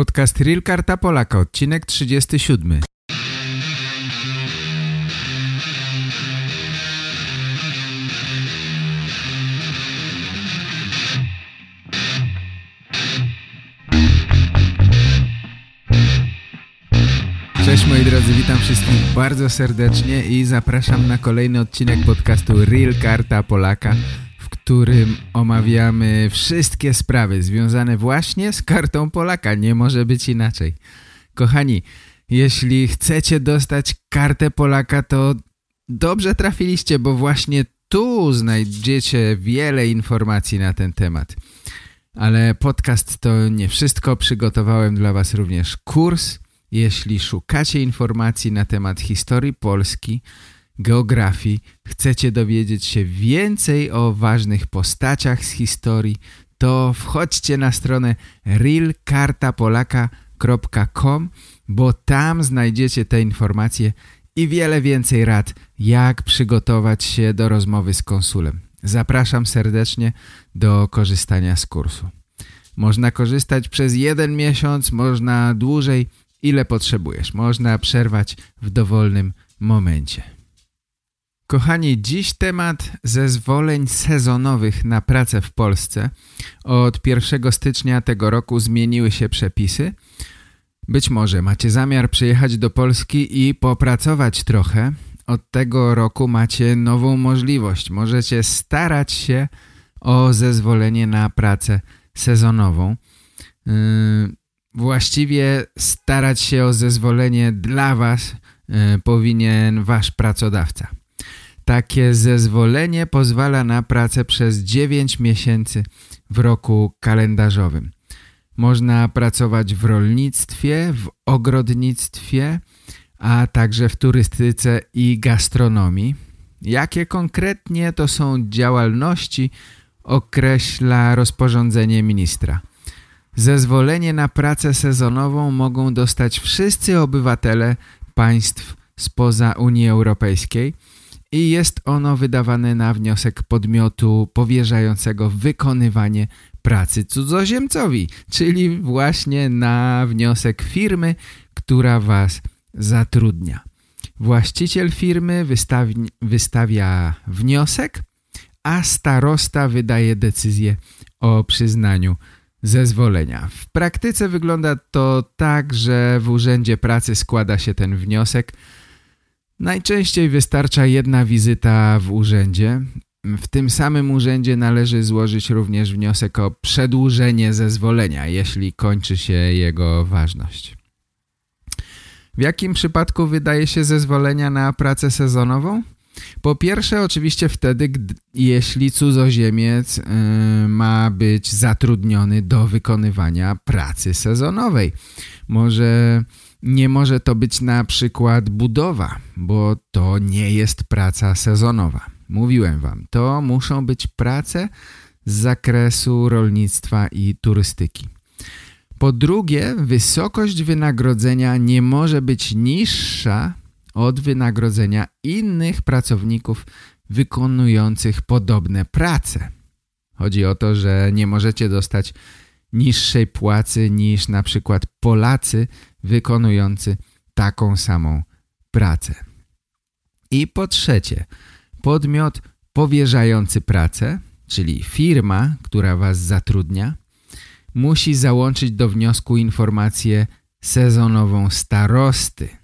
Podcast Real Karta Polaka, odcinek 37. Cześć moi drodzy, witam wszystkich bardzo serdecznie i zapraszam na kolejny odcinek podcastu Real Karta Polaka którym omawiamy wszystkie sprawy związane właśnie z kartą Polaka. Nie może być inaczej. Kochani, jeśli chcecie dostać kartę Polaka, to dobrze trafiliście, bo właśnie tu znajdziecie wiele informacji na ten temat. Ale podcast to nie wszystko. Przygotowałem dla Was również kurs. Jeśli szukacie informacji na temat historii Polski, geografii, chcecie dowiedzieć się więcej o ważnych postaciach z historii, to wchodźcie na stronę realkartapolaka.com, bo tam znajdziecie te informacje i wiele więcej rad, jak przygotować się do rozmowy z konsulem. Zapraszam serdecznie do korzystania z kursu. Można korzystać przez jeden miesiąc, można dłużej, ile potrzebujesz. Można przerwać w dowolnym momencie. Kochani, dziś temat zezwoleń sezonowych na pracę w Polsce. Od 1 stycznia tego roku zmieniły się przepisy. Być może macie zamiar przyjechać do Polski i popracować trochę. Od tego roku macie nową możliwość. Możecie starać się o zezwolenie na pracę sezonową. Yy, właściwie starać się o zezwolenie dla Was yy, powinien Wasz pracodawca. Takie zezwolenie pozwala na pracę przez 9 miesięcy w roku kalendarzowym. Można pracować w rolnictwie, w ogrodnictwie, a także w turystyce i gastronomii. Jakie konkretnie to są działalności określa rozporządzenie ministra. Zezwolenie na pracę sezonową mogą dostać wszyscy obywatele państw spoza Unii Europejskiej – i jest ono wydawane na wniosek podmiotu powierzającego wykonywanie pracy cudzoziemcowi, czyli właśnie na wniosek firmy, która Was zatrudnia. Właściciel firmy wystawi, wystawia wniosek, a starosta wydaje decyzję o przyznaniu zezwolenia. W praktyce wygląda to tak, że w Urzędzie Pracy składa się ten wniosek, Najczęściej wystarcza jedna wizyta w urzędzie. W tym samym urzędzie należy złożyć również wniosek o przedłużenie zezwolenia, jeśli kończy się jego ważność. W jakim przypadku wydaje się zezwolenia na pracę sezonową? Po pierwsze oczywiście wtedy, gdy, jeśli cudzoziemiec yy, ma być zatrudniony do wykonywania pracy sezonowej. Może nie może to być na przykład budowa, bo to nie jest praca sezonowa. Mówiłem wam, to muszą być prace z zakresu rolnictwa i turystyki. Po drugie, wysokość wynagrodzenia nie może być niższa od wynagrodzenia innych pracowników wykonujących podobne prace. Chodzi o to, że nie możecie dostać niższej płacy niż na przykład Polacy wykonujący taką samą pracę. I po trzecie, podmiot powierzający pracę, czyli firma, która Was zatrudnia, musi załączyć do wniosku informację sezonową starosty.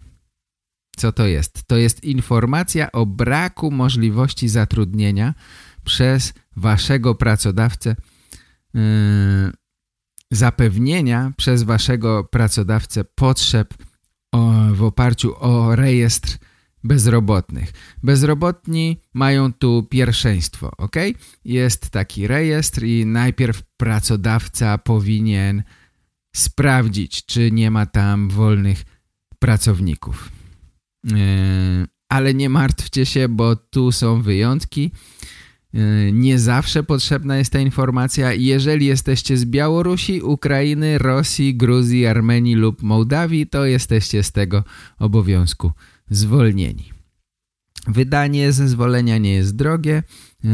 Co to jest? To jest informacja o braku możliwości zatrudnienia przez Waszego pracodawcę yy, zapewnienia przez waszego pracodawcę potrzeb w oparciu o rejestr bezrobotnych. Bezrobotni mają tu pierwszeństwo, ok? Jest taki rejestr i najpierw pracodawca powinien sprawdzić, czy nie ma tam wolnych pracowników. Yy, ale nie martwcie się, bo tu są wyjątki. Y, nie zawsze potrzebna jest ta informacja. Jeżeli jesteście z Białorusi, Ukrainy, Rosji, Gruzji, Armenii lub Mołdawii, to jesteście z tego obowiązku zwolnieni. Wydanie zezwolenia nie jest drogie. Y,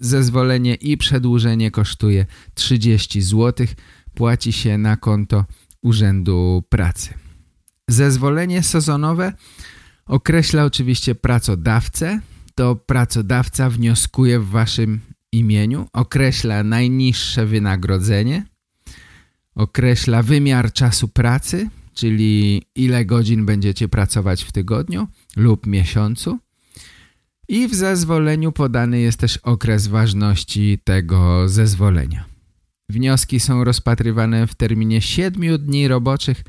zezwolenie i przedłużenie kosztuje 30 zł. Płaci się na konto Urzędu Pracy. Zezwolenie sezonowe określa oczywiście pracodawcę. To pracodawca wnioskuje w waszym imieniu, określa najniższe wynagrodzenie, określa wymiar czasu pracy, czyli ile godzin będziecie pracować w tygodniu lub miesiącu i w zezwoleniu podany jest też okres ważności tego zezwolenia. Wnioski są rozpatrywane w terminie 7 dni roboczych,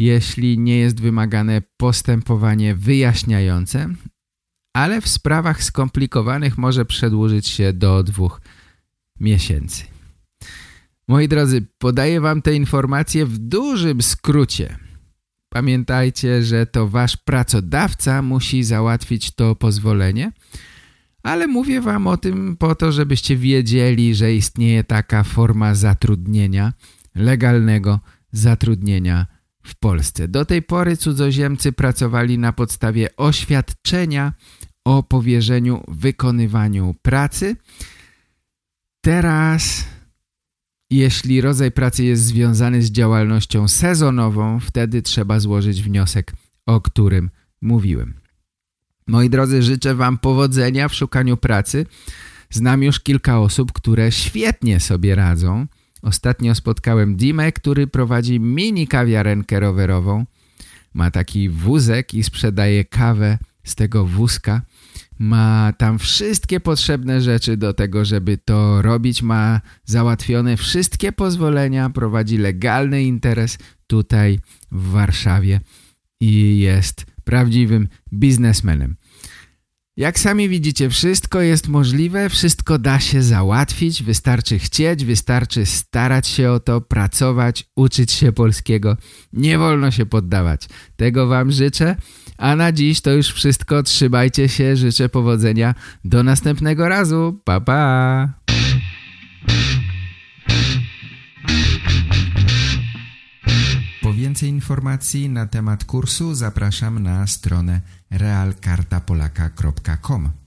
jeśli nie jest wymagane postępowanie wyjaśniające, ale w sprawach skomplikowanych może przedłużyć się do dwóch miesięcy. Moi drodzy, podaję wam te informacje w dużym skrócie. Pamiętajcie, że to wasz pracodawca musi załatwić to pozwolenie, ale mówię wam o tym po to, żebyście wiedzieli, że istnieje taka forma zatrudnienia, legalnego zatrudnienia w Polsce. Do tej pory cudzoziemcy pracowali na podstawie oświadczenia o powierzeniu wykonywaniu pracy. Teraz jeśli rodzaj pracy jest związany z działalnością sezonową, wtedy trzeba złożyć wniosek, o którym mówiłem. Moi drodzy, życzę Wam powodzenia w szukaniu pracy. Znam już kilka osób, które świetnie sobie radzą. Ostatnio spotkałem Dimę, który prowadzi mini kawiarenkę rowerową. Ma taki wózek i sprzedaje kawę z tego wózka ma tam wszystkie potrzebne rzeczy do tego, żeby to robić, ma załatwione wszystkie pozwolenia, prowadzi legalny interes tutaj w Warszawie i jest prawdziwym biznesmenem. Jak sami widzicie, wszystko jest możliwe, wszystko da się załatwić, wystarczy chcieć, wystarczy starać się o to, pracować, uczyć się polskiego. Nie wolno się poddawać. Tego Wam życzę. A na dziś to już wszystko. Trzymajcie się, życzę powodzenia. Do następnego razu. Pa, pa! Informacji na temat kursu zapraszam na stronę realkartapolaka.com